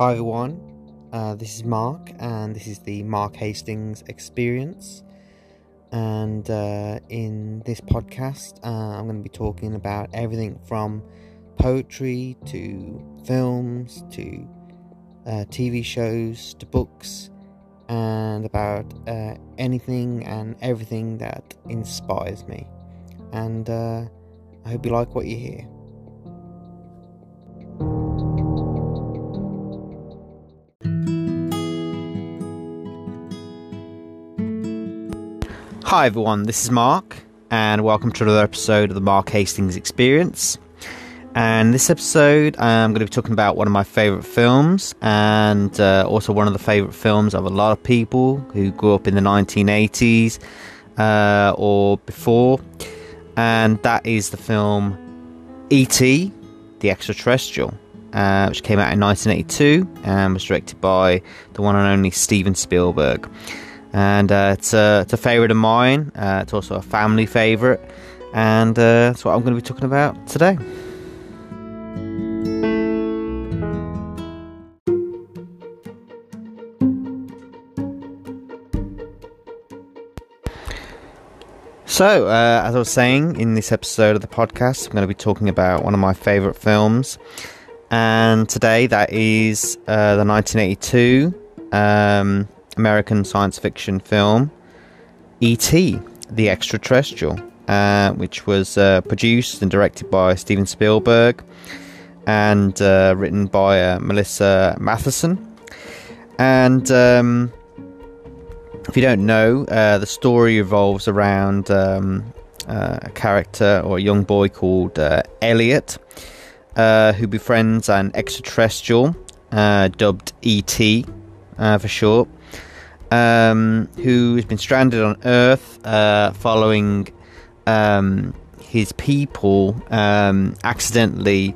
Hi everyone, uh, this is Mark, and this is the Mark Hastings Experience. And uh, in this podcast, uh, I'm going to be talking about everything from poetry to films to uh, TV shows to books, and about uh, anything and everything that inspires me. And uh, I hope you like what you hear. Hi everyone, this is Mark, and welcome to another episode of the Mark Hastings Experience. And this episode, I'm going to be talking about one of my favourite films, and uh, also one of the favourite films of a lot of people who grew up in the 1980s uh, or before, and that is the film E.T. the Extraterrestrial. Uh, which came out in 1982 and was directed by the one and only Steven Spielberg and uh, it's, a, it's a favourite of mine. Uh, it's also a family favourite, and uh, that's what I'm going to be talking about today. So, uh, as I was saying in this episode of the podcast, I'm going to be talking about one of my favourite films, and today that is uh, the 1982. Um, American science fiction film E.T. the Extraterrestrial, uh, which was uh, produced and directed by Steven Spielberg and uh, written by uh, Melissa Mathison. And um, if you don't know, uh, the story revolves around um, uh, a character or a young boy called Elliot, who befriends an extraterrestrial dubbed E.T. for short um, who has been stranded on Earth uh, following um, his people um, accidentally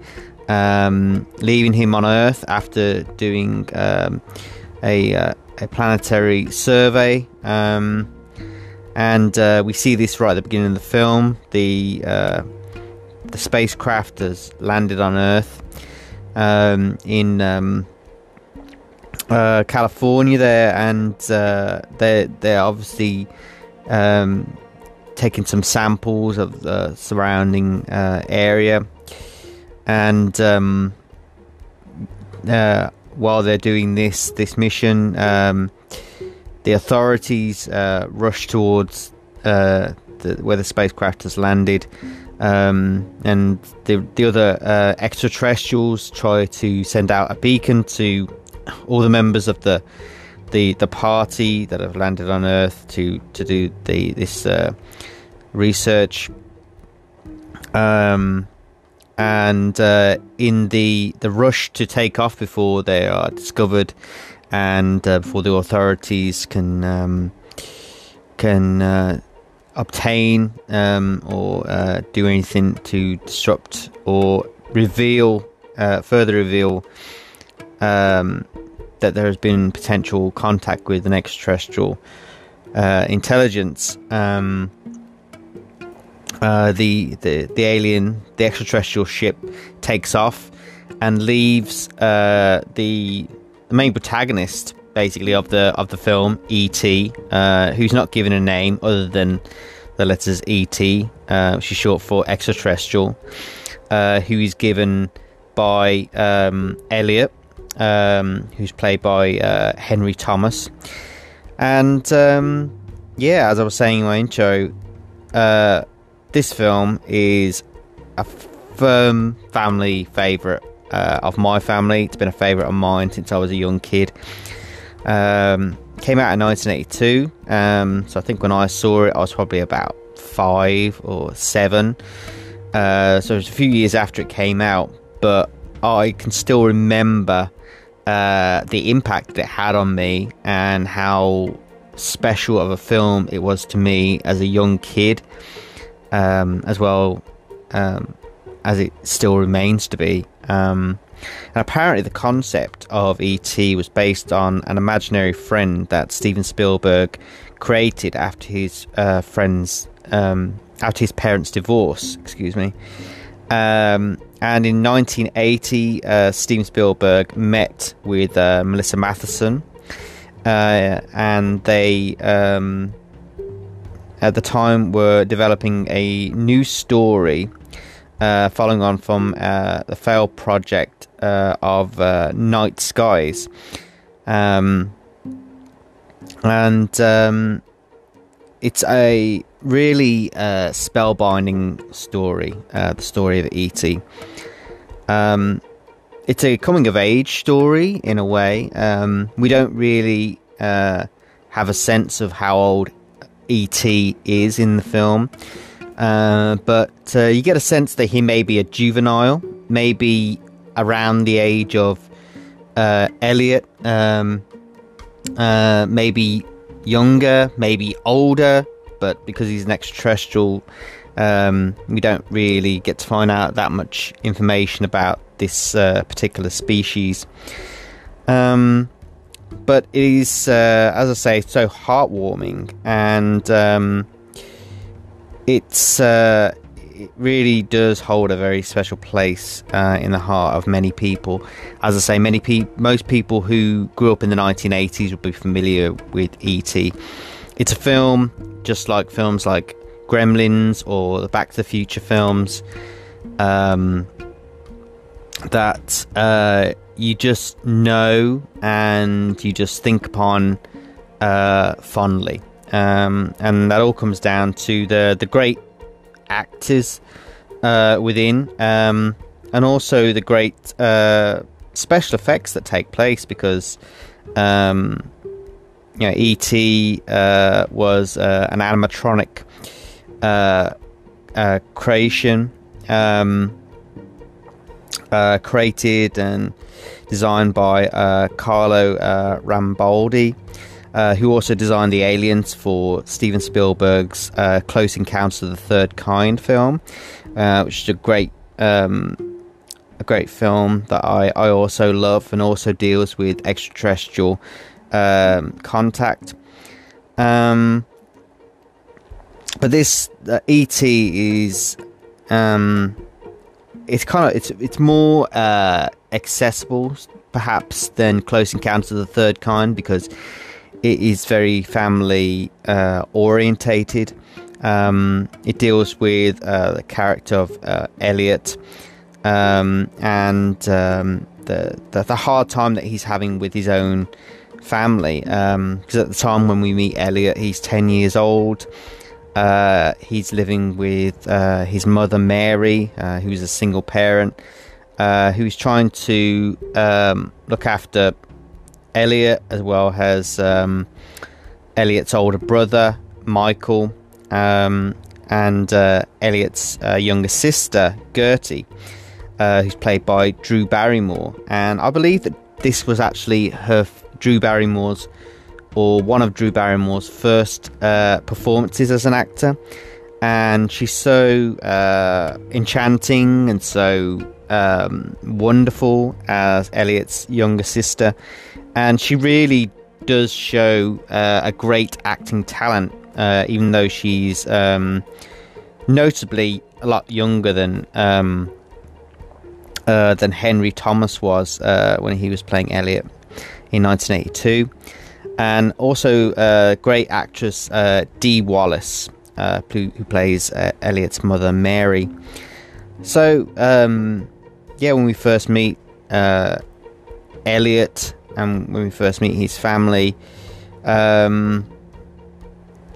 um, leaving him on Earth after doing um, a, uh, a planetary survey. Um, and uh, we see this right at the beginning of the film. The uh, the spacecraft has landed on Earth in uh, California there, and uh, they're they're obviously um, taking some samples of the surrounding uh, area, and um, uh, while they're doing this this mission, um, the authorities uh, rush towards uh, the, where the spacecraft has landed. Um, and the the other extraterrestrials try to send out a beacon to all the members of the the the party that have landed on Earth to to do the this uh, research. Um, and uh, in the the rush to take off before they are discovered, and uh, before the authorities can um, can uh, obtain um, or uh, do anything to disrupt or reveal uh, further reveal um, that there has been potential contact with an extraterrestrial uh, intelligence. Um, uh, the, the the alien, the extraterrestrial ship, takes off and leaves uh, the the main protagonist, basically of the of the film, E.T., uh, who's not given a name other than the letters E.T., uh, which is short for extraterrestrial, uh, who is given by um, Elliot, um, who's played by uh, Henry Thomas. And um, yeah, as I was saying in my intro, uh, this film is a firm family favourite uh, of my family. It's been a favourite of mine since I was a young kid. Um, came out in 1982, um, so I think when I saw it, I was probably about five or seven. Uh, so it was a few years after it came out, but I can still remember uh, the impact it had on me and how special of a film it was to me as a young kid, um, as well um, as it still remains to be. Um, and apparently, the concept of ET was based on an imaginary friend that Steven Spielberg created after his uh, friends, um, after his parents' divorce. Excuse me. Um, and in 1980, uh, Steven Spielberg met with uh, Melissa Mathison, uh, and they, um, at the time, were developing a new story uh, following on from uh, the failed project uh, of Night Skies. Um, and um, it's a really uh, spellbinding story, uh, the story of E.T. Um, it's a coming of age story in a way. Um, we don't really uh, have a sense of how old E.T. is in the film, uh, but uh, you get a sense that he may be a juvenile, maybe around the age of uh, Elliot, um, maybe younger, maybe older, but because he's an extraterrestrial, um, we don't really get to find out that much information about this uh, particular species. Um, but it is, uh, as I say, so heartwarming, and um, it's uh, it really does hold a very special place uh, in the heart of many people. As I say, many pe- most people who grew up in the 1980s will be familiar with E.T. It's a film just like films like Gremlins or the Back to the Future films um, that uh, you just know and you just think upon uh, fondly. Um, and that all comes down to the the great actors uh, within, um, and also the great uh, special effects that take place because. Um, you know, E.T. Uh, was uh, an animatronic uh, uh creation um, uh, created and designed by Carlo Rambaldi, who also designed the aliens for Steven Spielberg's Close Encounters of the Third Kind film, which is a great. Um, a great film that I, I also love and also deals with extraterrestrial um, contact. Um, but this uh, ET is um, it's kind of it's it's more uh, accessible perhaps than Close Encounters of the Third Kind because it is very family uh, orientated. Um, it deals with uh, the character of uh, Elliot um, and um, the, the, the hard time that he's having with his own family. Because um, at the time when we meet Elliot, he's 10 years old. Uh, he's living with uh, his mother, Mary, uh, who's a single parent, uh, who's trying to um, look after Elliot as well as um, Elliot's older brother, Michael, um, and uh, Elliot's uh, younger sister, Gertie. who's played by Drew Barrymore, and I believe that this was actually her Drew Barrymore's or one of Drew Barrymore's first uh, performances as an actor, and she's so uh, enchanting and so um, wonderful as Elliot's younger sister, and she really does show uh, a great acting talent, uh, even though she's um, notably a lot younger than. Um, uh, than Henry Thomas was uh, when he was playing Elliot in 1982, and also uh, great actress uh, Dee Wallace, uh, who, plays uh, Elliot's mother Mary. So, um, yeah, when we first meet uh, Elliot and when we first meet his family, um,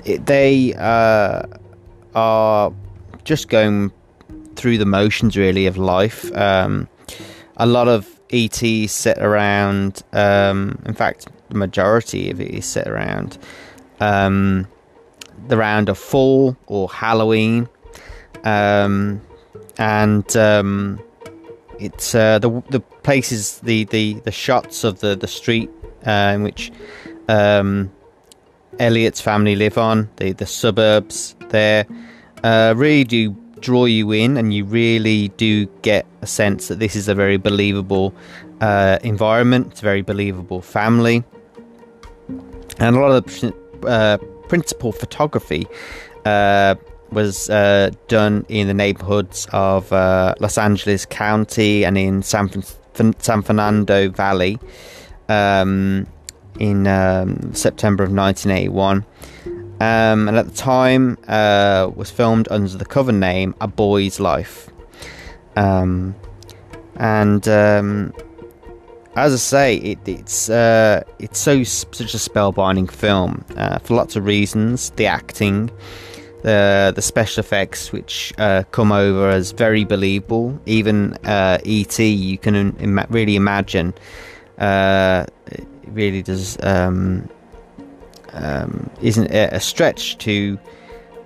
it, they uh, are just going through the motions really of life. Um, a lot of ET set around. Um, in fact, the majority of it is set around um, the round of fall or Halloween, um, and um, it's uh, the the places the, the, the shots of the the street uh, in which um, Elliot's family live on the the suburbs there uh, really do draw you in, and you really do get a sense that this is a very believable uh, environment, it's a very believable family, and a lot of the uh, principal photography uh, was uh, done in the neighborhoods of uh, Los Angeles County and in San, San Fernando Valley um, in um, September of 1981. Um, and at the time uh, was filmed under the cover name A Boy's Life. Um, and um, as I say, it, it's uh, it's so such a spellbinding film uh, for lots of reasons. The acting, the the special effects, which uh, come over as very believable. Even uh, E.T. you can Im- really imagine. Uh, it really does um, um, isn't it a stretch to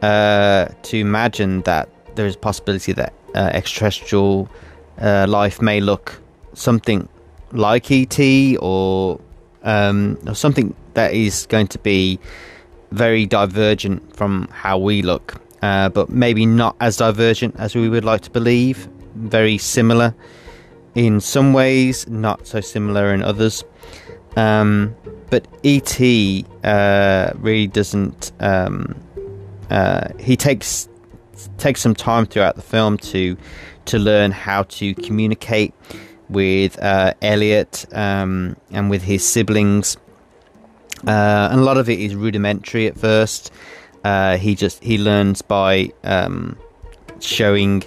uh, to imagine that there is a possibility that extraterrestrial life may look something like ET or um, or something that is going to be very divergent from how we look, uh, but maybe not as divergent as we would like to believe. Very similar in some ways, not so similar in others. Um, but ET uh, really doesn't. Um, uh, he takes takes some time throughout the film to to learn how to communicate with uh, Elliot um, and with his siblings. Uh, and a lot of it is rudimentary at first. Uh, he just he learns by um, showing,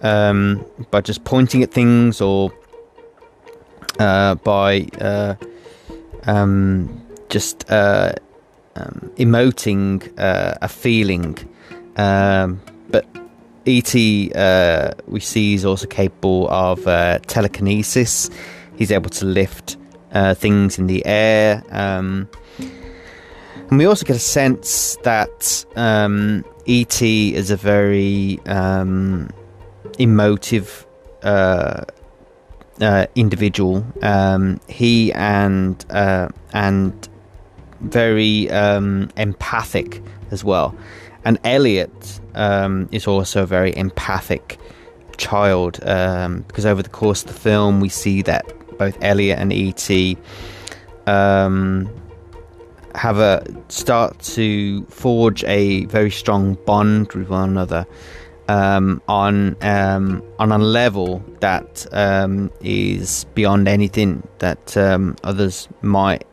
um, by just pointing at things or uh, by um, just uh, um, emoting a feeling. Um, but E.T. Uh, we see is also capable of uh, telekinesis. He's able to lift uh, things in the air. Um, and we also get a sense that um, E.T. is a very um, emotive uh, individual. Um, he and uh, and very um, empathic as well. And Elliot um, is also a very empathic child um, because over the course of the film we see that both Elliot and E.T. Um, have a start to forge a very strong bond with one another um, on um, on a level that um, is beyond anything that um, others might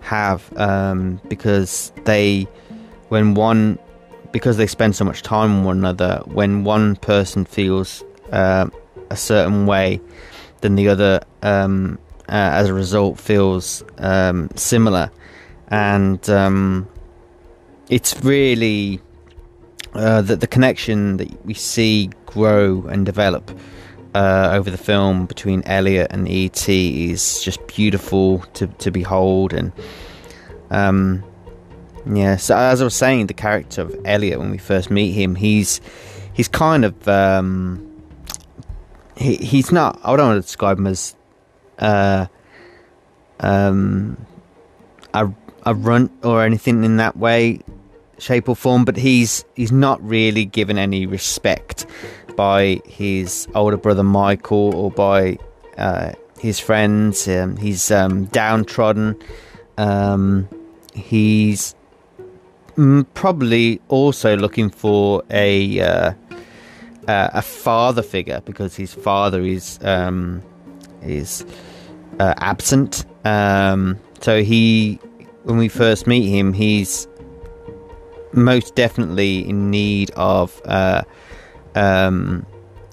have um, because they when one because they spend so much time with one another, when one person feels uh, a certain way, then the other, um, uh, as a result, feels similar, and it's really uh, that the connection that we see grow and develop uh, over the film between Elliot and ET is just beautiful to to behold, and um, yeah, so as I was saying, the character of Elliot when we first meet him, he's he's kind of um, he he's not. I don't want to describe him as uh, um, a a runt or anything in that way, shape or form. But he's he's not really given any respect by his older brother Michael or by uh, his friends. Um, he's um, downtrodden. Um, he's probably also looking for a uh, uh, a father figure because his father is um, is uh, absent. Um, so he, when we first meet him, he's most definitely in need of uh, um,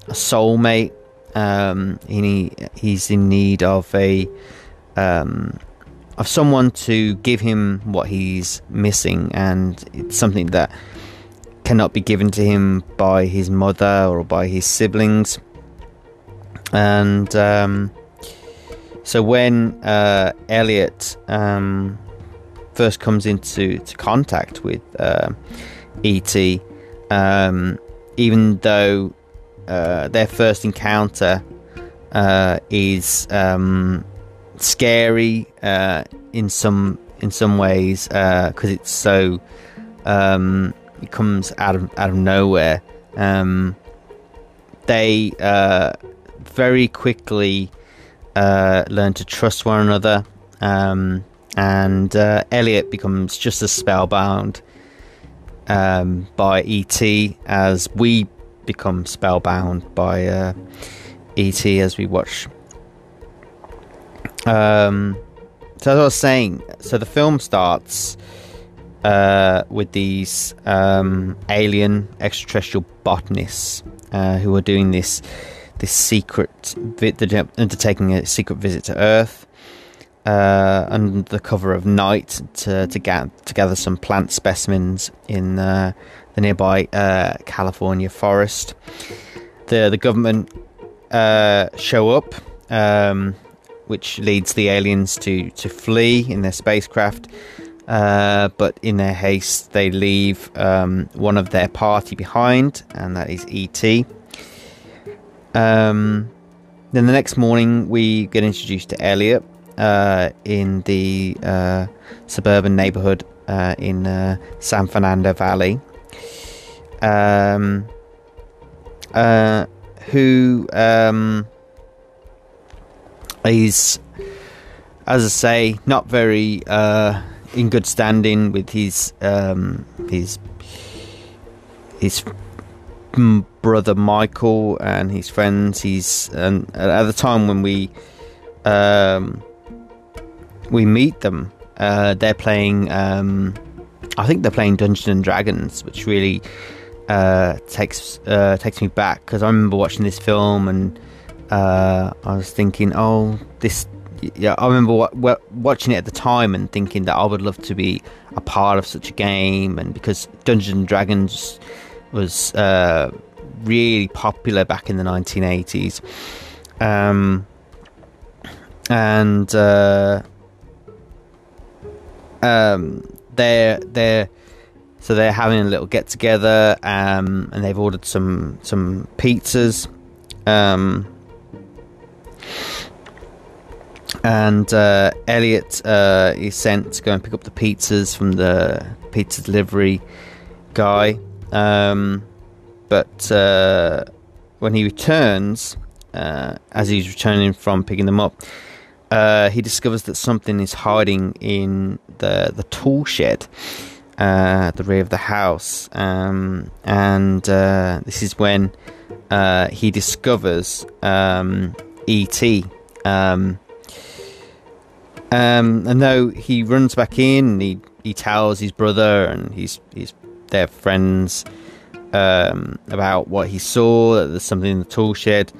a soulmate. Um, he he's in need of a um, of someone to give him what he's missing, and it's something that cannot be given to him by his mother or by his siblings. And um, so when uh, Elliot um, first comes into to contact with uh, E.T., um, even though uh, their first encounter uh, is um, scary uh, in some in some ways because uh, it's so um, it comes out of out of nowhere. Um, they uh, very quickly learn to trust one another, um, and uh, Elliot becomes just as spellbound um, by ET as we become spellbound by uh, ET as we watch. Um, so as I was saying, so the film starts uh, with these um, alien extraterrestrial botanists uh, who are doing this this secret, vi- undertaking a secret visit to Earth uh, under the cover of night to to, ga- to gather some plant specimens in uh, the nearby uh, California forest. The the government uh, show up, um, which leads the aliens to to flee in their spacecraft. Uh, but in their haste, they leave um, one of their party behind, and that is ET. Um, then the next morning, we get introduced to Elliot uh, in the uh, suburban neighborhood uh, in uh, San Fernando Valley, um, uh, who um, is, as I say, not very in good standing with his um, his his brother Michael and his friends. He's and at the time when we um, we meet them, uh, they're playing. Um, I think they're playing Dungeons and Dragons, which really uh, takes uh, takes me back because I remember watching this film and uh, I was thinking, oh, this. Yeah, I remember watching it at the time and thinking that I would love to be a part of such a game, and because Dungeons and Dragons was uh, really popular back in the 1980s. Um, and uh, um, they're they're so they're having a little get together, um, and they've ordered some some pizzas, um, and uh, Elliot uh, is sent to go and pick up the pizzas from the pizza delivery guy, um, but uh, when he returns, uh, as he's returning from picking them up, uh, he discovers that something is hiding in the the tool shed uh, at the rear of the house, um, and uh, this is when uh, he discovers um, ET. Um, um, and though he runs back in, he he tells his brother and his his their friends um, about what he saw. That there's something in the tool shed.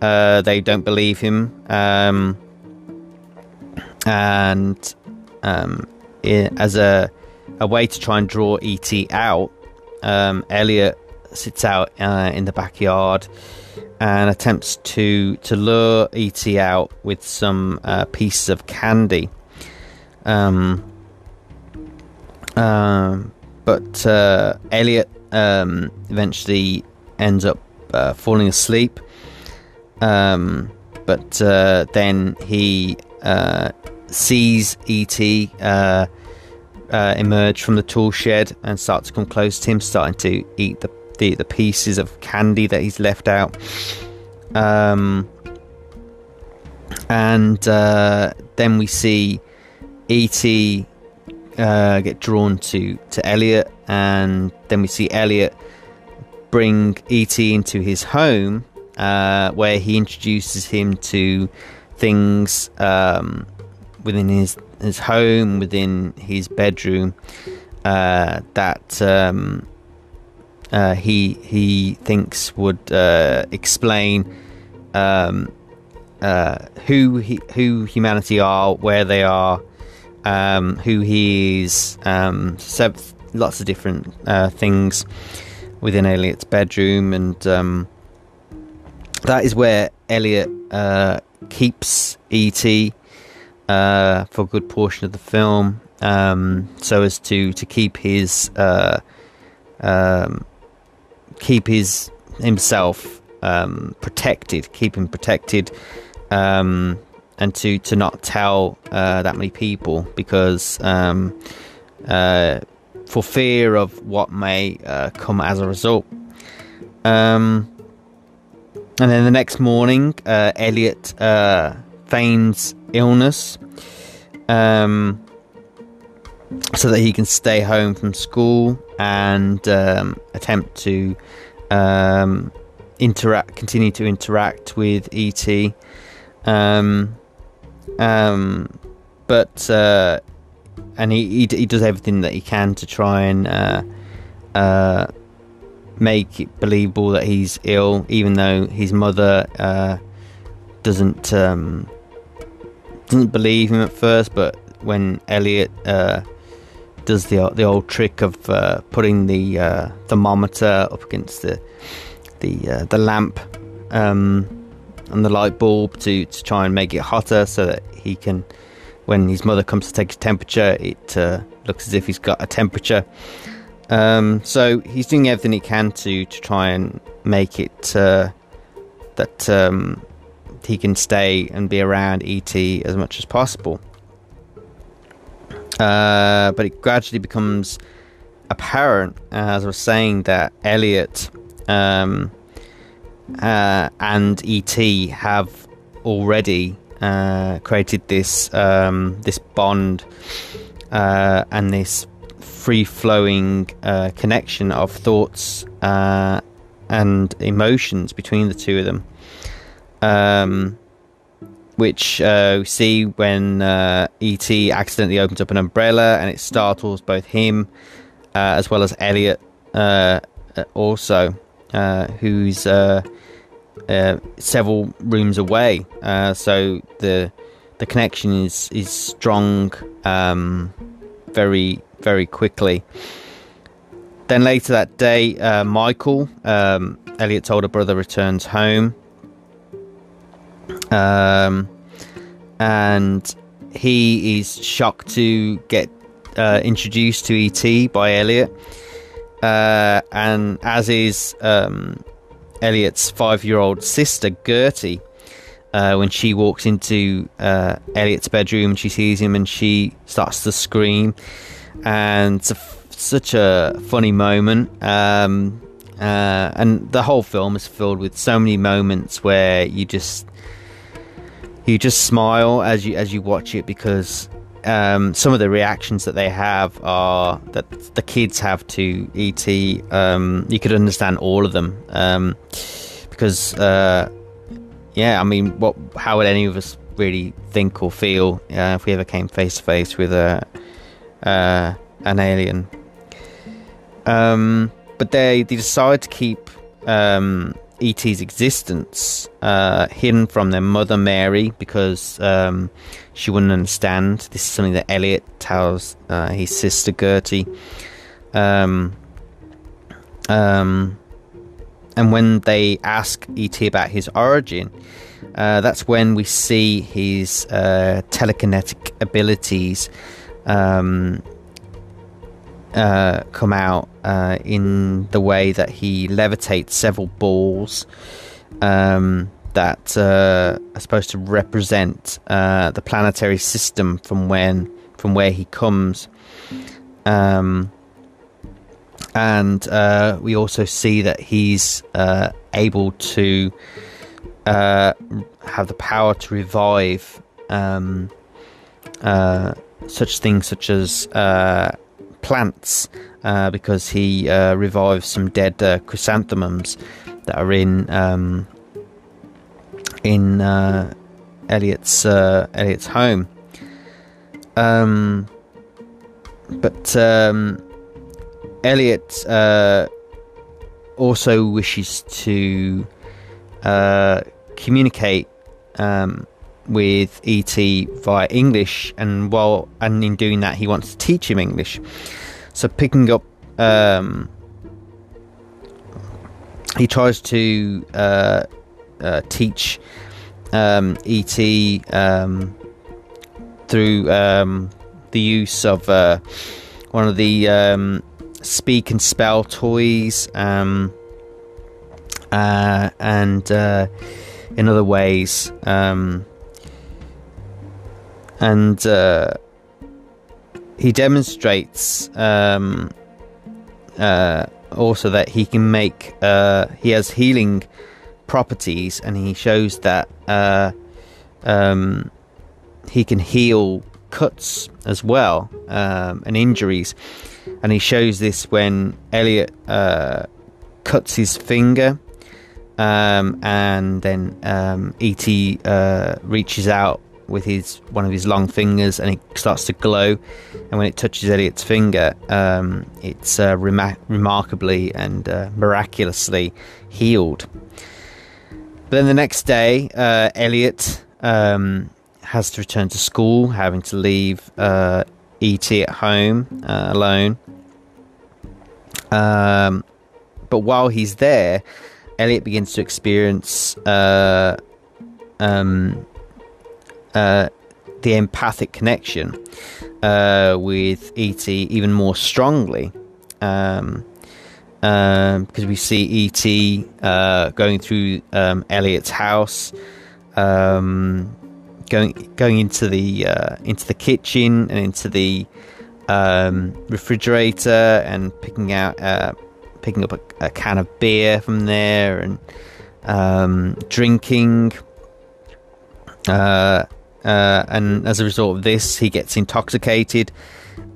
Uh, they don't believe him. Um, and um, it, as a a way to try and draw ET out, um, Elliot sits out uh, in the backyard and attempts to to lure ET out with some uh, pieces of candy. Um, um, but uh, Elliot um, eventually ends up uh, falling asleep. Um, but uh, then he uh, sees ET uh, uh, emerge from the tool shed and start to come close to him, starting to eat the the, the pieces of candy that he's left out. Um, and uh, then we see ET uh, get drawn to to Elliot, and then we see Elliot bring ET into his home, uh, where he introduces him to things um, within his his home, within his bedroom, uh, that um, uh, he he thinks would uh, explain um, uh, who he, who humanity are, where they are, um, who he is, um, lots of different uh, things within Elliot's bedroom, and um, that is where Elliot uh, keeps ET uh, for a good portion of the film, um, so as to to keep his uh, um, keep his himself um, protected, keep him protected, um, and to to not tell uh, that many people because um, uh, for fear of what may uh, come as a result. Um, and then the next morning, uh, Elliot feigns illness. Um, so that he can stay home from school and um, attempt to um, interact, continue to interact with ET. Um, um, but uh, and he, he, he does everything that he can to try and uh, uh, make it believable that he's ill, even though his mother uh, doesn't um, doesn't believe him at first. But when Elliot uh, does the the old trick of uh, putting the uh, thermometer up against the the uh, the lamp um, and the light bulb to to try and make it hotter, so that he can, when his mother comes to take his temperature, it uh, looks as if he's got a temperature. Um, so he's doing everything he can to to try and make it uh, that um, he can stay and be around ET as much as possible. Uh, but it gradually becomes apparent, as I was saying, that Elliot um, uh, and ET have already uh, created this um, this bond uh, and this free flowing uh, connection of thoughts uh, and emotions between the two of them. Um, which uh, we see when uh, ET accidentally opens up an umbrella and it startles both him uh, as well as Elliot, uh, also, uh, who's several rooms away. so the the connection is is strong, um, very very quickly. Then later that day, uh, Michael, um, Elliot's older brother, returns home. Um, and he is shocked to get uh, introduced to ET by Elliot. Uh, and as is um, Elliot's five year old sister, Gertie. Uh, when she walks into uh, Elliot's bedroom, and she sees him and she starts to scream and it's a f- such a funny moment. Um, uh, and the whole film is filled with so many moments where you just you just smile as you as you watch it because um, some of the reactions that they have are that the kids have to ET. Um, you could understand all of them um, because, uh, yeah, I mean, what? How would any of us really think or feel uh, if we ever came face to face with a uh, an alien. Um, but they, they decide to keep um, ET's existence uh, hidden from their mother Mary because um, she wouldn't understand. This is something that Elliot tells uh, his sister Gertie. Um, um, and when they ask ET about his origin, uh, that's when we see his uh, telekinetic abilities um, uh, come out uh, in the way that he levitates several balls um, that uh, are supposed to represent uh, the planetary system from when from where he comes. Um, and uh, we also see that he's uh, able to have the power to revive um, such things such as plants, uh, because he uh, revives some dead uh, chrysanthemums that are in um, in uh, Elliot's uh, Elliot's home. Um, but um, Elliot also wishes to communicate um, with ET via English, and while and in doing that, he wants to teach him English. So picking up, um, he tries to uh, uh, teach um, ET um, through um, the use of uh, one of the um, speak and spell toys, um, uh, and uh, in other ways. Um, and uh, he demonstrates um, uh, also that he can make uh, he has healing properties, and he shows that uh, um, he can heal cuts as well um, and injuries, and he shows this when Elliot uh, cuts his finger, um, and then um, ET uh, reaches out with his one of his long fingers, and it starts to glow. And when it touches Elliot's finger, um, it's uh, rema- remarkably and uh, miraculously healed. But then the next day, uh, Elliot um, has to return to school, having to leave uh, ET at home uh, alone. Um, but while he's there, Elliot begins to experience uh, um, uh, the empathic connection uh, with ET even more strongly. Um, um, because we see ET uh, going through um, Elliot's house, um, going going into the uh, into the kitchen and into the um, refrigerator and picking out uh, picking up a, a, can of beer from there and um, drinking. Uh, uh, and as a result of this, he gets intoxicated.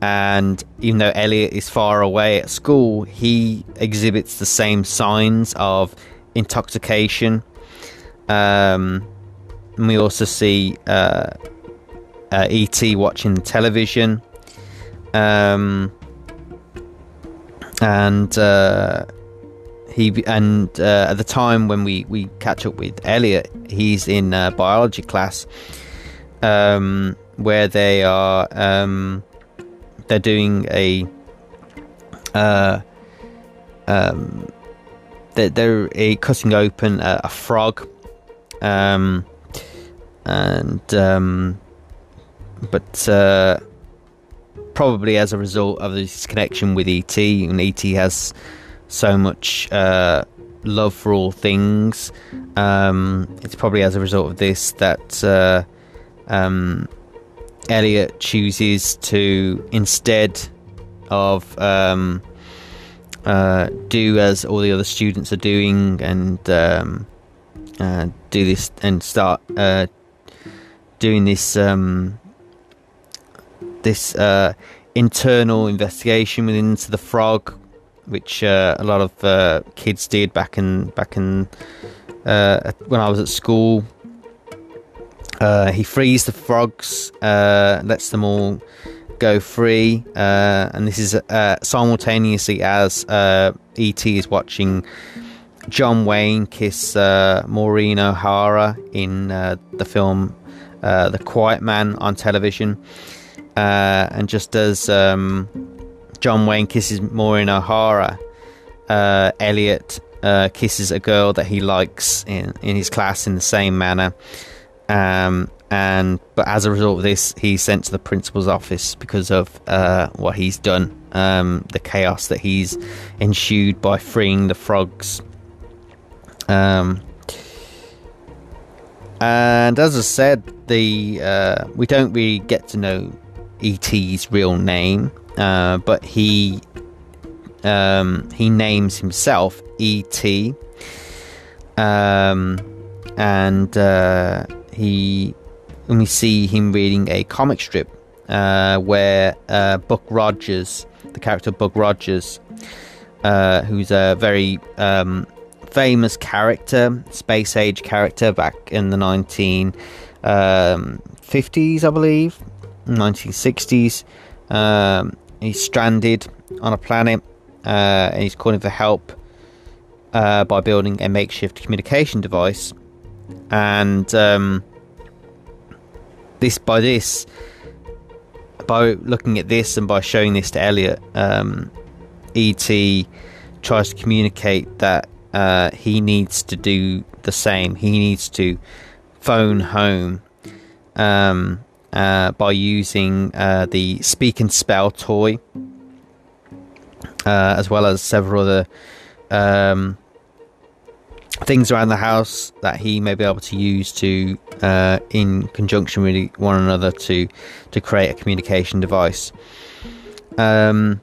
And even though Elliot is far away at school, he exhibits the same signs of intoxication. Um, and we also see uh, uh, ET watching television. Um, and uh, he and uh, at the time when we, we catch up with Elliot, he's in uh, biology class um, where they are um, they're doing a uh, um, they're, they're cutting open a, a frog um, and um, but uh, probably as a result of this connection with ET and ET has so much uh, love for all things um, it's probably as a result of this that uh, um, Elliot chooses to instead of um, uh, do as all the other students are doing and um, uh, do this and start uh, doing this um, this uh, internal investigation within the frog, which uh, a lot of uh, kids did back in back in when I was at school uh, he frees the frogs, uh, lets them all go free, uh, and this is uh, simultaneously as uh, ET is watching John Wayne kiss Maureen O'Hara in the film The Quiet Man on television, and just as um, John Wayne kisses Maureen O'Hara, Elliot kisses a girl that he likes in in his class in the same manner. Um, and but as a result of this, he's sent to the principal's office because of uh, what he's done, um, the chaos that he's ensued by freeing the frogs. Um, and as I said, the uh, we don't really get to know ET's real name, uh, but he um, he names himself ET, um, and uh, he and we see him reading a comic strip uh, where uh, Buck Rogers, the character Buck Rogers, uh, who's a very um, famous character, space age character back in the 1950s, um, I believe, 1960s. Um, he's stranded on a planet uh, and he's calling for help uh, by building a makeshift communication device and um, this by this by looking at this and by showing this to Elliot, um, ET tries to communicate that uh, he needs to do the same. He needs to phone home um, uh, by using uh, the speak and spell toy, uh, as well as several other um, things around the house that he may be able to use to, uh, in conjunction with one another, to to create a communication device. Um,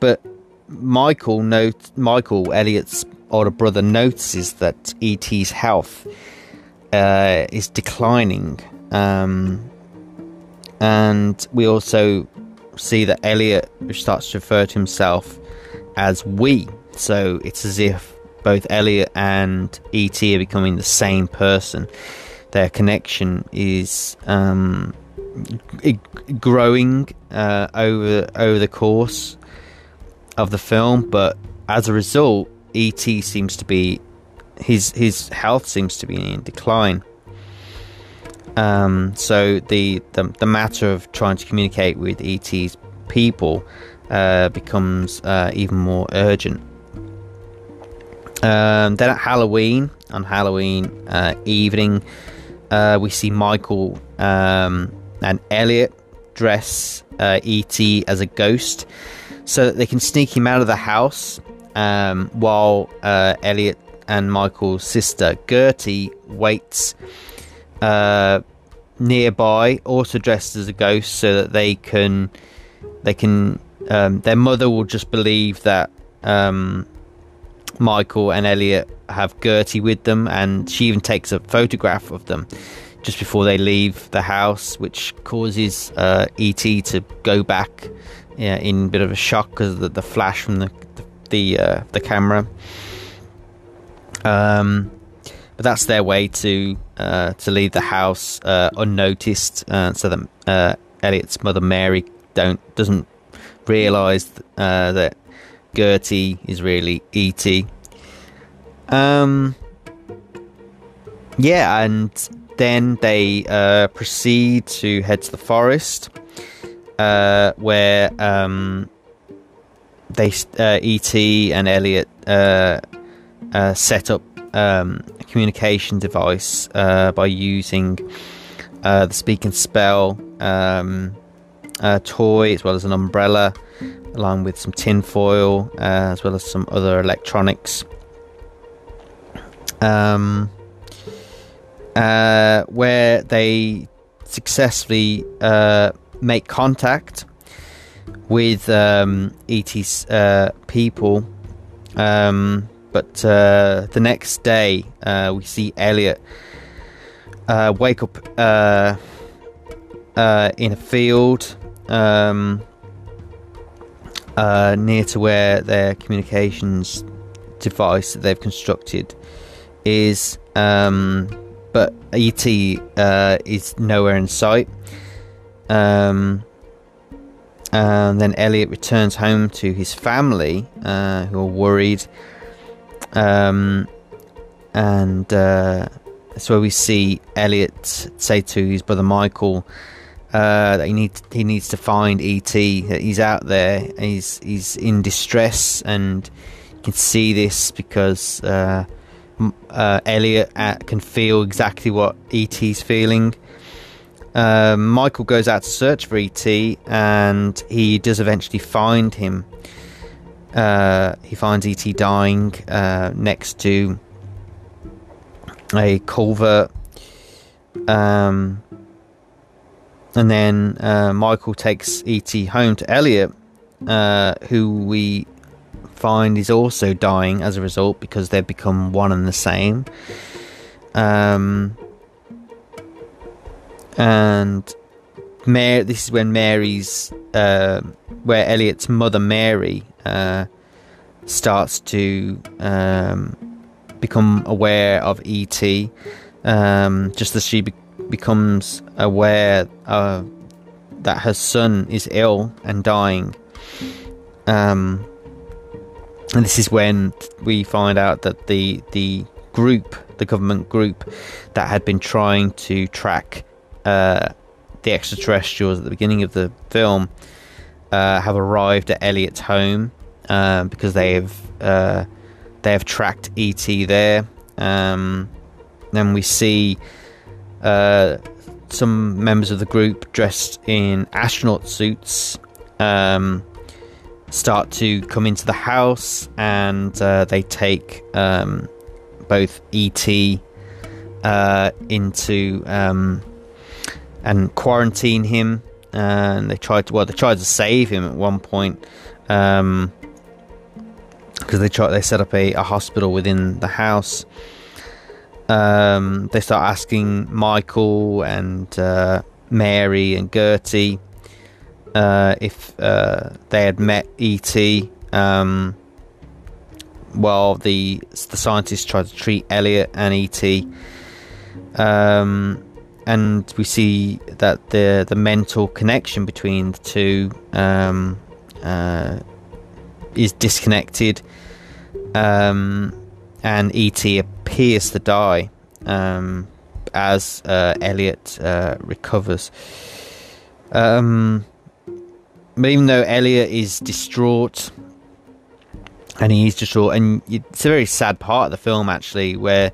but Michael note Michael Elliot's older brother notices that ET's health uh, is declining, um, and we also see that Elliot starts to refer to himself as we. So it's as if both Elliot and ET are becoming the same person. Their connection is um, growing uh, over over the course of the film, but as a result, ET seems to be his his health seems to be in decline. Um, so the, the the matter of trying to communicate with ET's people uh, becomes uh, even more urgent. Um, then at Halloween, on Halloween uh, evening, uh, we see Michael um, and Elliot dress uh, ET as a ghost so that they can sneak him out of the house um, while uh, Elliot and Michael's sister Gertie waits uh, nearby, also dressed as a ghost, so that they can they can um, their mother will just believe that um, Michael and Elliot have Gertie with them, and she even takes a photograph of them just before they leave the house, which causes uh, ET to go back yeah, in a bit of a shock because of the, the, flash from the the uh, the camera. Um, but that's their way to uh, to leave the house uh, unnoticed, uh, so that uh, Elliot's mother Mary don't doesn't realise that Gertie is really ET. Um, yeah, and then they uh, proceed to head to the forest, uh, where um, they uh, ET and Elliot uh, uh, set up um, a communication device uh, by using the speak and spell um, toy as well as an umbrella along with some tin foil, uh, as well as some other electronics. Um, uh, where they successfully uh, make contact with um, ET's uh, people. Um, but uh, the next day, uh, we see Elliot wake up in a field. Um, uh, near to where their communications device that they've constructed is, um, but ET uh, is nowhere in sight. Um, and then Elliot returns home to his family, uh, who are worried. Um, and uh, that's where we see Elliot say to his brother Michael, uh, that he needs he needs to find ET. That he's out there. He's he's in distress, and you can see this because uh, uh, Elliot uh, can feel exactly what ET's feeling. Uh, Michael goes out to search for ET, and he does eventually find him. Uh, he finds ET dying next to a culvert. Um, and then uh, Michael takes ET home to Elliot, uh, who we find is also dying as a result because they've become one and the same. Um, and Mary, this is when Mary's, uh, where Elliot's mother Mary uh, starts to um, become aware of ET, um, just as she be- becomes aware uh, that her son is ill and dying. Um, and this is when we find out that the the group, the government group that had been trying to track uh, the extraterrestrials at the beginning of the film, uh, have arrived at Elliot's home uh, because they have uh, they have tracked ET there. Um, then we see uh, some members of the group dressed in astronaut suits um, start to come into the house and uh, they take um, both ET uh, into um, and quarantine him. and they tried to well, they tried to save him at one point because um, they tried they set up a, a hospital within the house. Um, they start asking Michael and uh, Mary and Gertie uh, if uh, they had met ET um, while the the scientists tried to treat Elliot and ET. Um, and we see that the the mental connection between the two um, uh, is disconnected, um, and ET appears to die um, as uh, Elliot uh, recovers. Um, but even though Elliot is distraught, and he's distraught, and it's a very sad part of the film actually, where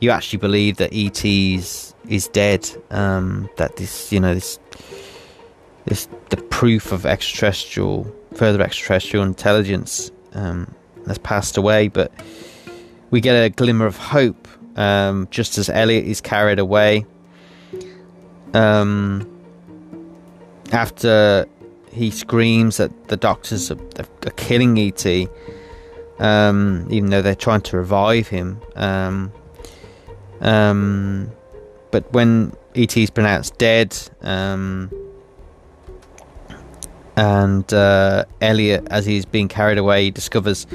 you actually believe that ET's is dead. Um, that this, you know, this, this the proof of extraterrestrial, further extraterrestrial intelligence um, has passed away, but we get a glimmer of hope um, just as Elliot is carried away. Um, after he screams that the doctors are, are killing ET, um, even though they're trying to revive him. Um, um, but when ET is pronounced dead, um, and uh, Elliot, as he's being carried away, discovers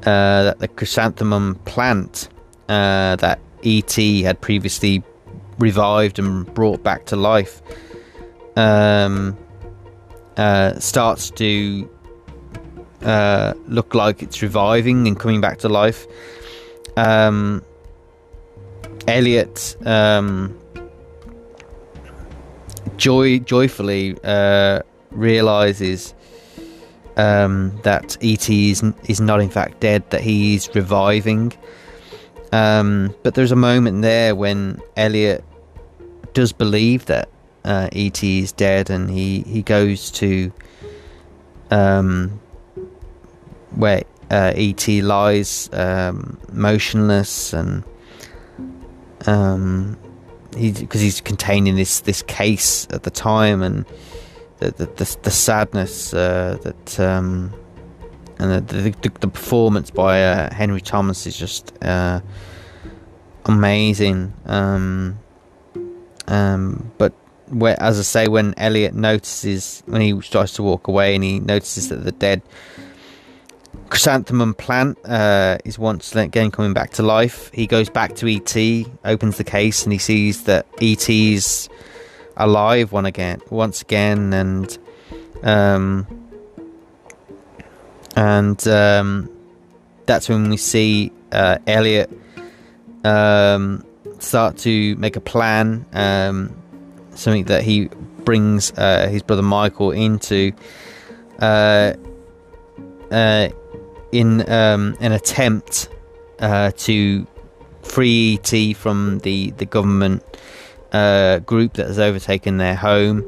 uh, that the chrysanthemum plant uh, that ET had previously revived and brought back to life um, uh, starts to uh, look like it's reviving and coming back to life. Um, Elliot um, joy joyfully uh, realizes um, that ET is, is not in fact dead; that he's reviving. Um, but there's a moment there when Elliot does believe that uh, ET is dead, and he he goes to um, where uh, ET lies um, motionless, and um, he because he's containing this this case at the time, and the the, the, the sadness uh, that. Um, and the, the, the, performance by uh, Henry Thomas is just uh, amazing. Um, um, but where, as I say, when Elliot notices when he starts to walk away and he notices that the dead chrysanthemum plant uh, is once again coming back to life, he goes back to ET, opens the case, and he sees that ET's alive one again, once again, and um, and um, that's when we see uh, Elliot um, start to make a plan. Um, something that he brings uh, his brother Michael into uh, uh, in um, an attempt uh, to free ET from the the government uh, group that has overtaken their home,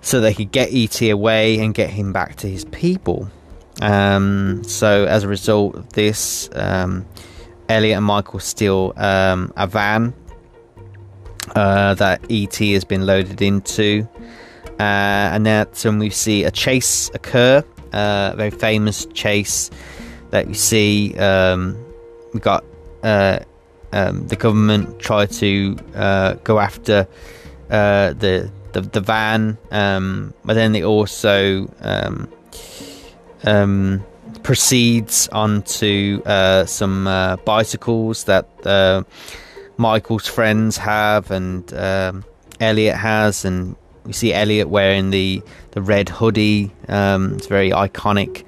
so they could get ET away and get him back to his people. Um, so as a result of this, um, Elliot and Michael steal um, a van uh, that ET has been loaded into. Uh, and that's when we see a chase occur, uh, a very famous chase that you see. Um, we got uh, um, the government try to uh, go after uh, the, the, the van, um, but then they also um, um, proceeds onto some bicycles that Michael's friends have and um, Elliot has, and we see Elliot wearing the the red hoodie. It's very iconic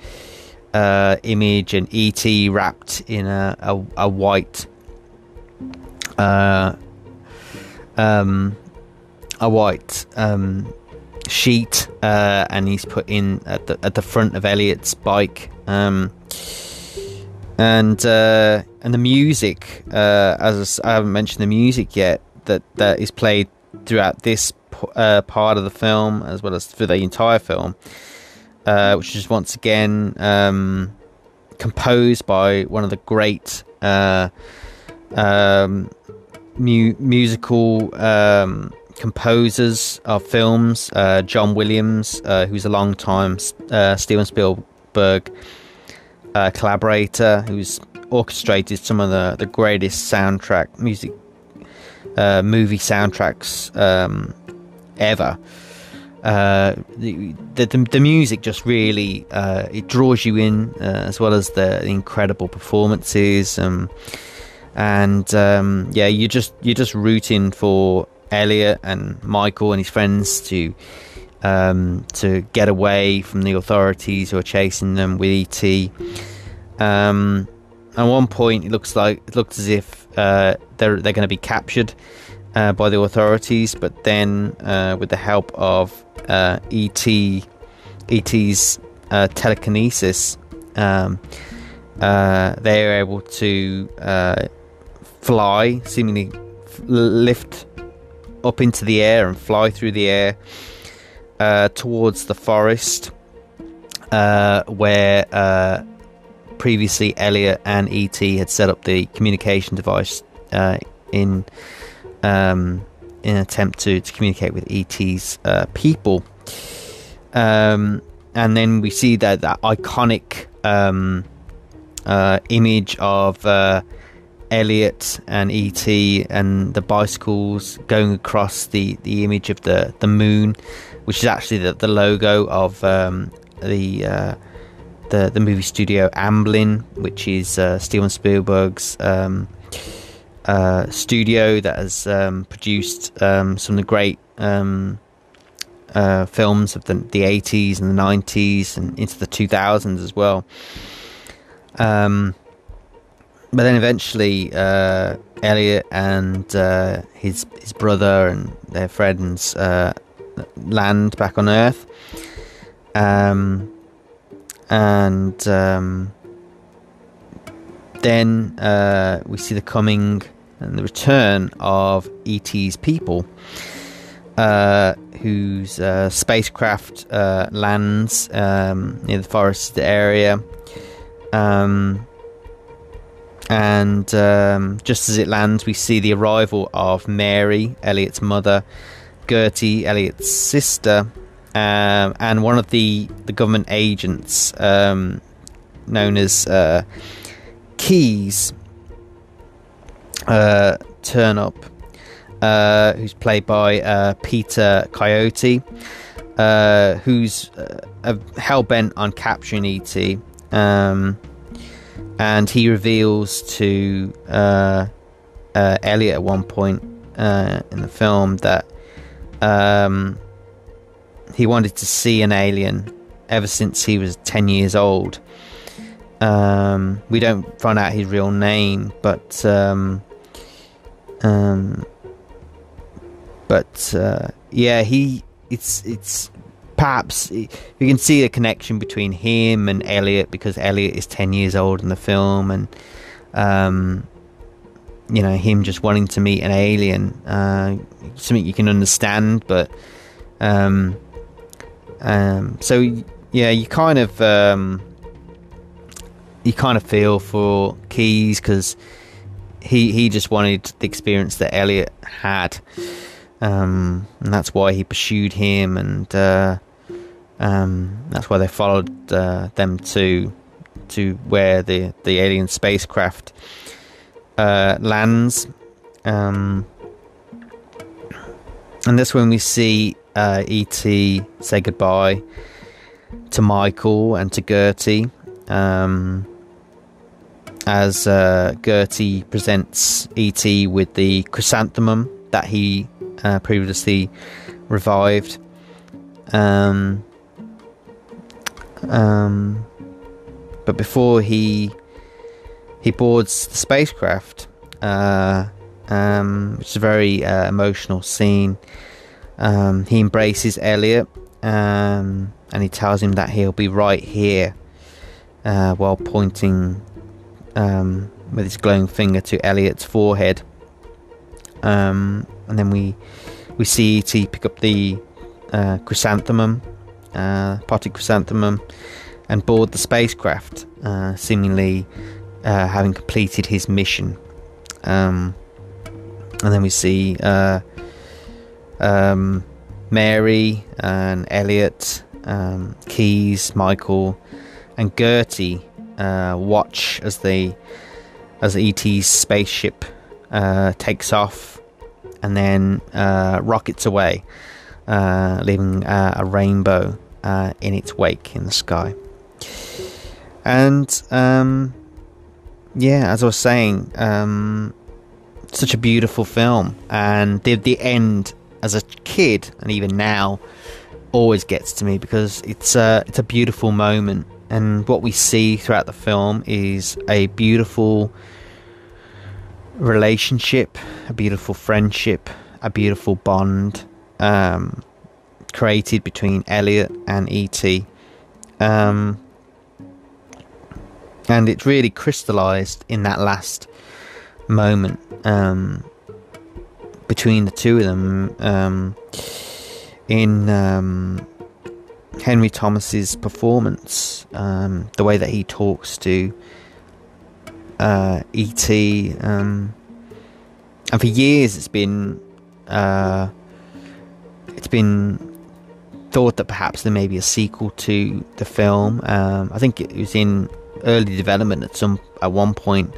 uh, image, and ET wrapped in a a, a white uh, um, a white um, sheet, uh, and he's put in at the at the front of Elliot's bike. Um, and uh, and the music, uh, as I haven't mentioned the music yet, that that is played throughout this uh, part of the film as well as for the entire film, uh, which is once again um, composed by one of the great uh, um, mu- musical um, composers of films, uh, John Williams, who's a long time Steven Spielberg uh, collaborator who's orchestrated some of the, the greatest soundtrack music uh, movie soundtracks um, ever. Uh, the, the the music just really uh, it draws you in, uh, as well as the, incredible performances. Um, and um, yeah, you just you're just rooting for Elliot and Michael and his friends to um, to get away from the authorities who are chasing them with ET. Um, at one point, it looks like it looks as if uh, they're they're going to be captured uh, by the authorities, but then uh, with the help of uh, ET ET's uh, telekinesis, um, uh, they are able to fly, seemingly lift up into the air and fly through the air uh, towards the forest uh, where uh, previously Elliot and ET had set up the communication device uh, in um, in an attempt to, to communicate with ET's uh, people. Um, and then we see that that iconic um, uh, image of Elliot and ET and the bicycles going across the, the image of the, the moon, which is actually the, the logo of um, the, uh, the the movie studio Amblin, which is uh, Steven Spielberg's um, uh, studio that has um, produced um, some of the great um, uh, films of the, the 80s and the 90s and into the 2000s as well. Um, but then eventually, uh, Elliot and uh, his his brother and their friends uh, land back on Earth, um, and um, then uh, we see the coming and the return of ET's people, uh, whose uh, spacecraft lands um, near the forested area. Um, and um, just as it lands, we see the arrival of Mary, Elliot's mother, Gertie, Elliot's sister, um, and one of the, the government agents um, known as uh, Keys uh, turn up, uh, who's played by uh, Peter Coyote, uh, who's uh, hell bent on capturing ET. Um, and he reveals to uh, uh, Elliot at one point uh, in the film that um, he wanted to see an alien ever since he was 10 years old. Um, we don't find out his real name, but um, um, but uh, yeah, he it's it's perhaps you can see a connection between him and Elliot because Elliot is 10 years old in the film and um, you know him just wanting to meet an alien uh, something you can understand but um, um, so yeah you kind of um, you kind of feel for Keys because he he just wanted the experience that Elliot had um, and that's why he pursued him and uh, um, that's why they followed uh, them to to where the the alien spacecraft uh, lands. Um, and that's when we see uh, ET say goodbye to Michael and to Gertie. Um, as uh, Gertie presents ET with the chrysanthemum that he uh, previously revived. Um, um, but before he he boards the spacecraft, uh, um, which is a very uh, emotional scene. Um, he embraces Elliot um, and he tells him that he'll be right here uh, while pointing um, with his glowing finger to Elliot's forehead. Um, and then we we see ET pick up the uh, chrysanthemum uh, potted chrysanthemum, and board the spacecraft, uh, seemingly uh, having completed his mission. Um, and then we see uh, um, Mary and Elliot, um, Keys, Michael, and Gertie uh, watch as the as ET's spaceship uh, takes off and then rockets away uh, leaving uh, a rainbow uh, in its wake in the sky. And um, yeah, as I was saying, um, such a beautiful film, and the the end as a kid and even now always gets to me because it's a it's a beautiful moment, and what we see throughout the film is a beautiful relationship, a beautiful friendship, a beautiful bond um, created between Elliot and E.T. Um, and it really crystallized in that last moment um, between the two of them um, in um, Henry Thomas's performance, um, the way that he talks to uh, E.T. Um, and for years it's been uh, it's been thought that perhaps there may be a sequel to the film. Um, I think it was in early development at some at one point.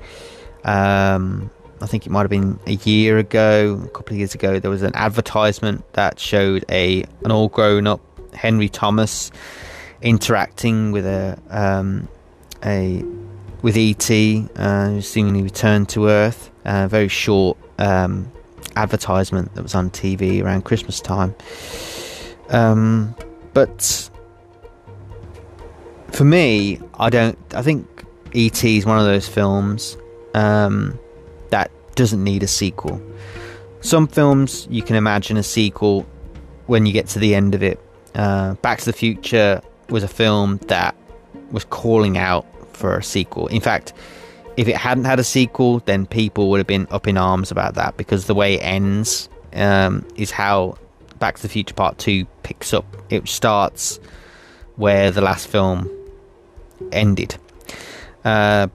Um, I think it might have been a year ago, a couple of years ago. There was an advertisement that showed a an all grown up Henry Thomas interacting with a um, a with ET, uh, seemingly returned to Earth. A very short um, advertisement that was on TV around Christmas time. Um, but for me, I don't. I think ET is one of those films um, that doesn't need a sequel. Some films you can imagine a sequel when you get to the end of it. Uh, Back to the Future was a film that was calling out for a sequel. In fact, if it hadn't had a sequel, then people would have been up in arms about that because the way it ends um, is how Back to the Future Part 2 picks up. It starts where the last film ended. Uh,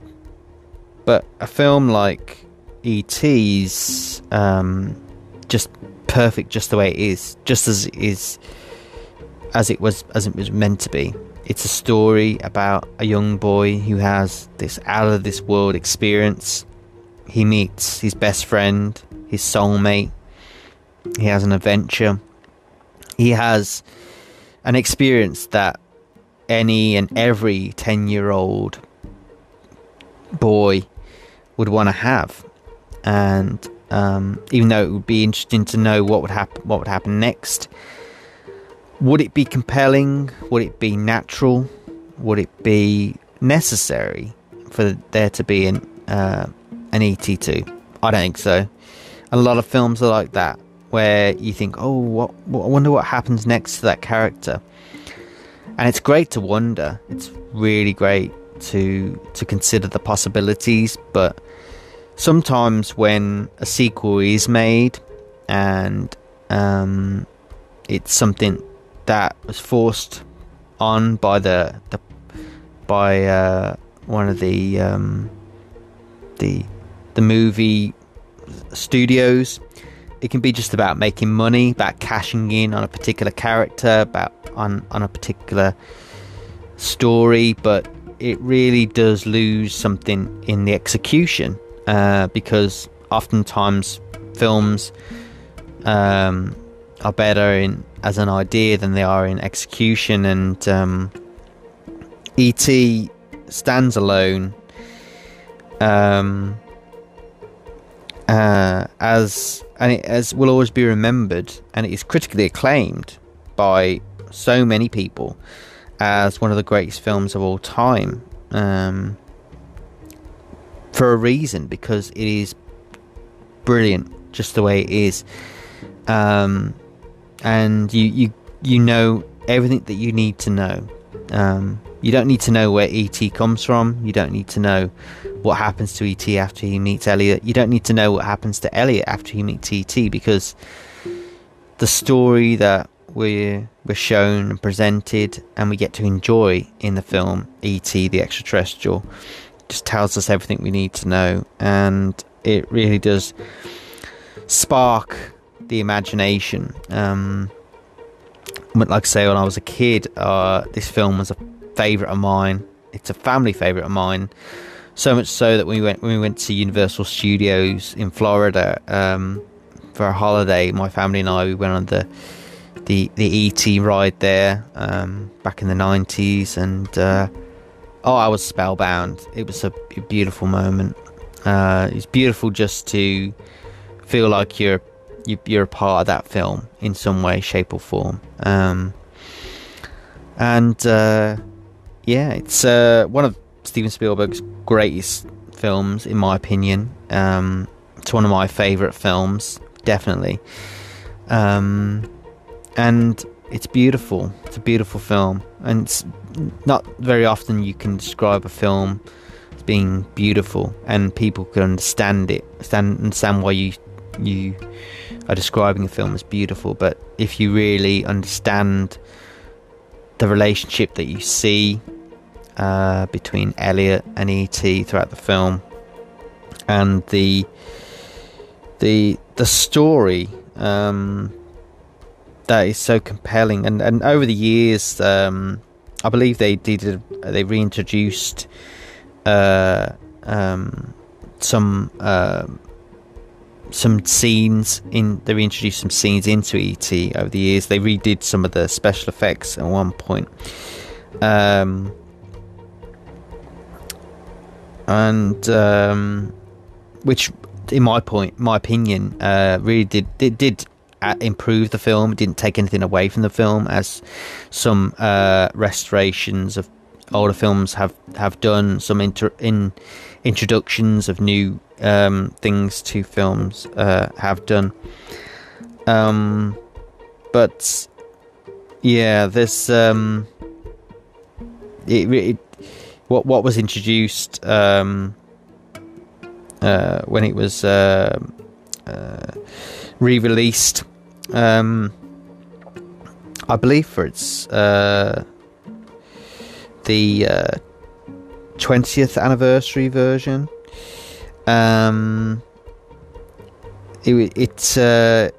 but a film like E.T.'s um, just perfect, just the way it is, just as it is, as it was, as it was meant to be. It's a story about a young boy who has this out of this world experience. He meets his best friend, his soulmate. He has an adventure. He has an experience that any and every 10 year old boy would want to have. And um, even though it would be interesting to know what would happen, what would happen next, would it be compelling? Would it be natural? Would it be necessary for there to be an uh, an ET2? I don't think so. A lot of films are like that, where you think, "Oh, what, what, I wonder what happens next to that character," and it's great to wonder. It's really great to to consider the possibilities, but sometimes when a sequel is made and um, it's something that was forced on by the, the by uh, one of the um, the the movie studios. It can be just about making money, about cashing in on a particular character, about on on a particular story, but it really does lose something in the execution uh, because oftentimes films um, are better in as an idea than they are in execution. And um, ET stands alone um, uh, as and it as will always be remembered, and it is critically acclaimed by so many people as one of the greatest films of all time. Um, for a reason, because it is brilliant, just the way it is. Um, and you you you know everything that you need to know. Um, you don't need to know where ET comes from. You don't need to know what happens to ET after he meets Elliot. You don't need to know what happens to Elliot after he meets ET because the story that we're we're shown and presented and we get to enjoy in the film ET the extraterrestrial just tells us everything we need to know and it really does spark the imagination. Um, like I say, when I was a kid, uh, this film was a favourite of mine. It's a family favourite of mine. So much so that when we went when we went to Universal Studios in Florida um, for a holiday, my family and I we went on the the the ET ride there um, back in the nineties, and uh, oh, I was spellbound. It was a beautiful moment. Uh, it's beautiful just to feel like you're you, you're a part of that film in some way, shape, or form. Um, and uh, yeah, it's uh, one of Steven Spielberg's greatest films, in my opinion. Um, it's one of my favourite films, definitely. Um, and it's beautiful. It's a beautiful film, and it's not very often you can describe a film as being beautiful, and people can understand it, understand why you you are describing a film as beautiful. But if you really understand the relationship that you see uh, between Elliot and ET throughout the film, and the the the story um, that is so compelling. And and over the years, um, I believe they did they reintroduced uh, um, some. Uh, some scenes in they reintroduced some scenes into ET over the years. They redid some of the special effects at one point. Um, and um, which, in my point, my opinion, uh, really did it did uh, improve the film. It didn't take anything away from the film, as some uh, restorations of older films have have done. Some inter- in introductions of new um, things two films uh, have done. Um, but yeah, this um, it, it what what was introduced um, uh, when it was uh, uh, re-released. Um, I believe for its uh, the uh, twentieth anniversary version. Um, it, it's uh,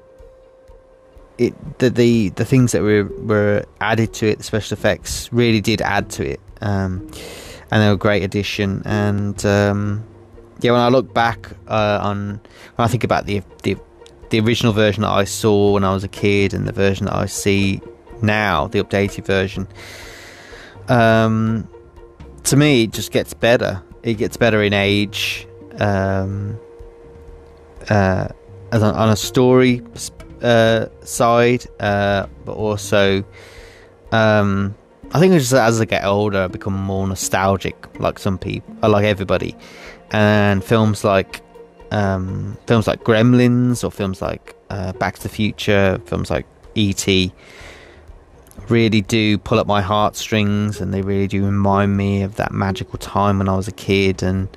it the, the the things that were were added to it, the special effects really did add to it. Um, and they were a great addition. And um, yeah, when I look back uh, on, when I think about the, the the original version that I saw when I was a kid and the version that I see now, the updated version, um, to me, it just gets better. It gets better in age. Um, uh, as on, on a story uh, side, uh, but also um, I think just as I get older, I become more nostalgic, like some people, like everybody. And films like um, films like Gremlins or films like uh, Back to the Future, films like E.T. really do pull up my heartstrings, and they really do remind me of that magical time when I was a kid and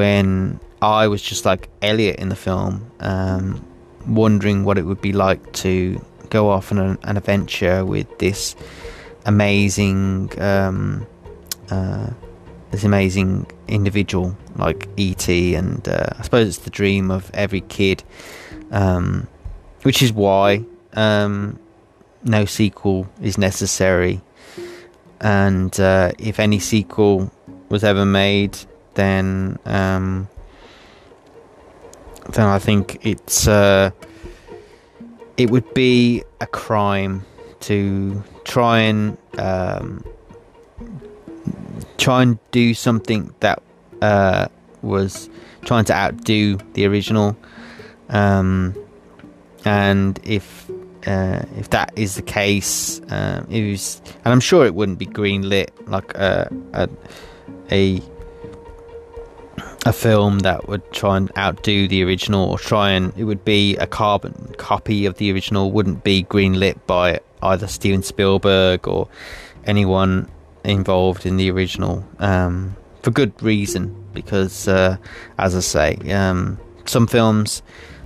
when I was just like Elliot in the film, um, wondering what it would be like to go off on an, an adventure with this amazing um, uh, this amazing individual like ET, and uh, I suppose it's the dream of every kid, um, which is why um, no sequel is necessary. And uh, if any sequel was ever made, then um, then I think it's uh, it would be a crime to try and um, try and do something that uh, was trying to outdo the original. Um, and if uh, if that is the case, um, it was, and I'm sure it wouldn't be green lit like a, a a a film that would try and outdo the original, or try and it would be a carbon copy of the original, wouldn't be greenlit by either Steven Spielberg or anyone involved in the original um, for good reason. Because, uh, as I say, um, some films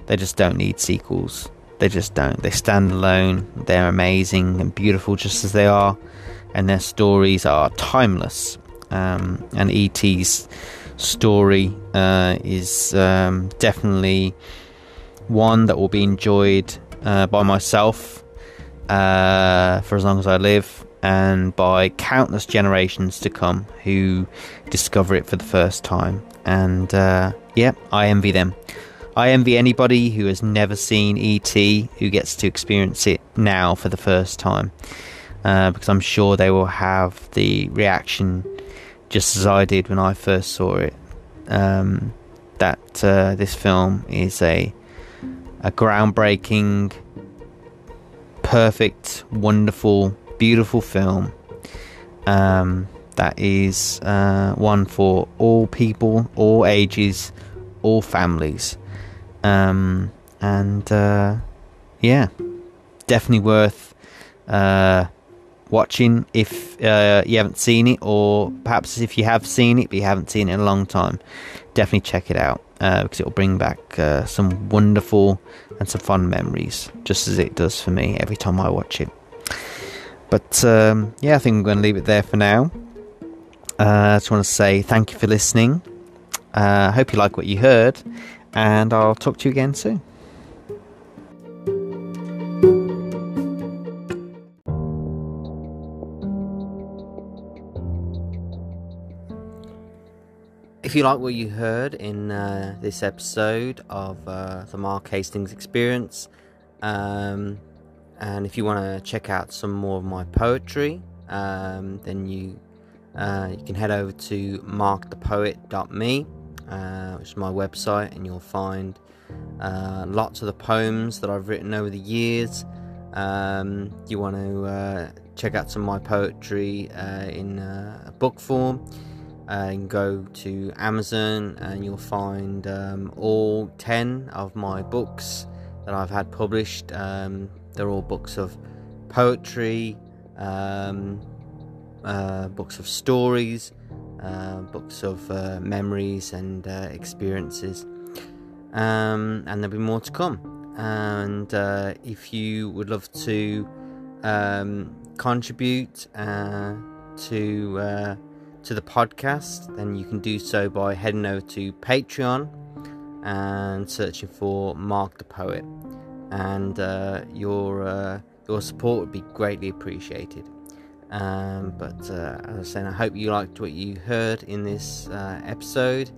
they just don't need sequels. They just don't. They stand alone. They're amazing and beautiful just as they are, and their stories are timeless. Um, and E.T.'s story uh, is um, definitely one that will be enjoyed uh, by myself uh, for as long as I live, and by countless generations to come who discover it for the first time. And uh, yeah, I envy them. I envy anybody who has never seen ET who gets to experience it now for the first time, uh, because I'm sure they will have the reaction just as I did when I first saw it. Um, that uh, this film is a a groundbreaking, perfect, wonderful, beautiful film. Um, that is uh, one for all people, all ages, all families. Um, and uh, yeah, definitely worth uh, watching if uh, you haven't seen it, or perhaps if you have seen it but you haven't seen it in a long time. Definitely check it out uh, because it will bring back uh, some wonderful and some fun memories, just as it does for me every time I watch it. But um, yeah, I think I'm going to leave it there for now. Uh, I just want to say thank you for listening. I uh, hope you like what you heard, and I'll talk to you again soon. If you like what you heard in uh, this episode of uh, the Mark Hastings Experience, um, and if you want to check out some more of my poetry, um, then you uh, you can head over to markthepoet.me, uh, which is my website, and you'll find uh, lots of the poems that I've written over the years. Um, you want to uh, check out some of my poetry in book form. Can go to Amazon and you'll find um, all 10 of my books that I've had published. Um, they're all books of poetry, um, uh, books of stories, uh, books of uh, memories and uh, experiences. Um, and there'll be more to come. And uh, if you would love to um, contribute uh, to to the podcast, then you can do so by heading over to Patreon and searching for Mark the Poet. And your your support would be greatly appreciated. Um, but uh, as I was saying, I hope you liked what you heard in this uh, episode.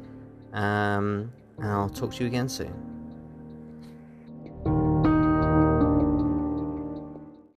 Um, and I'll talk to you again soon.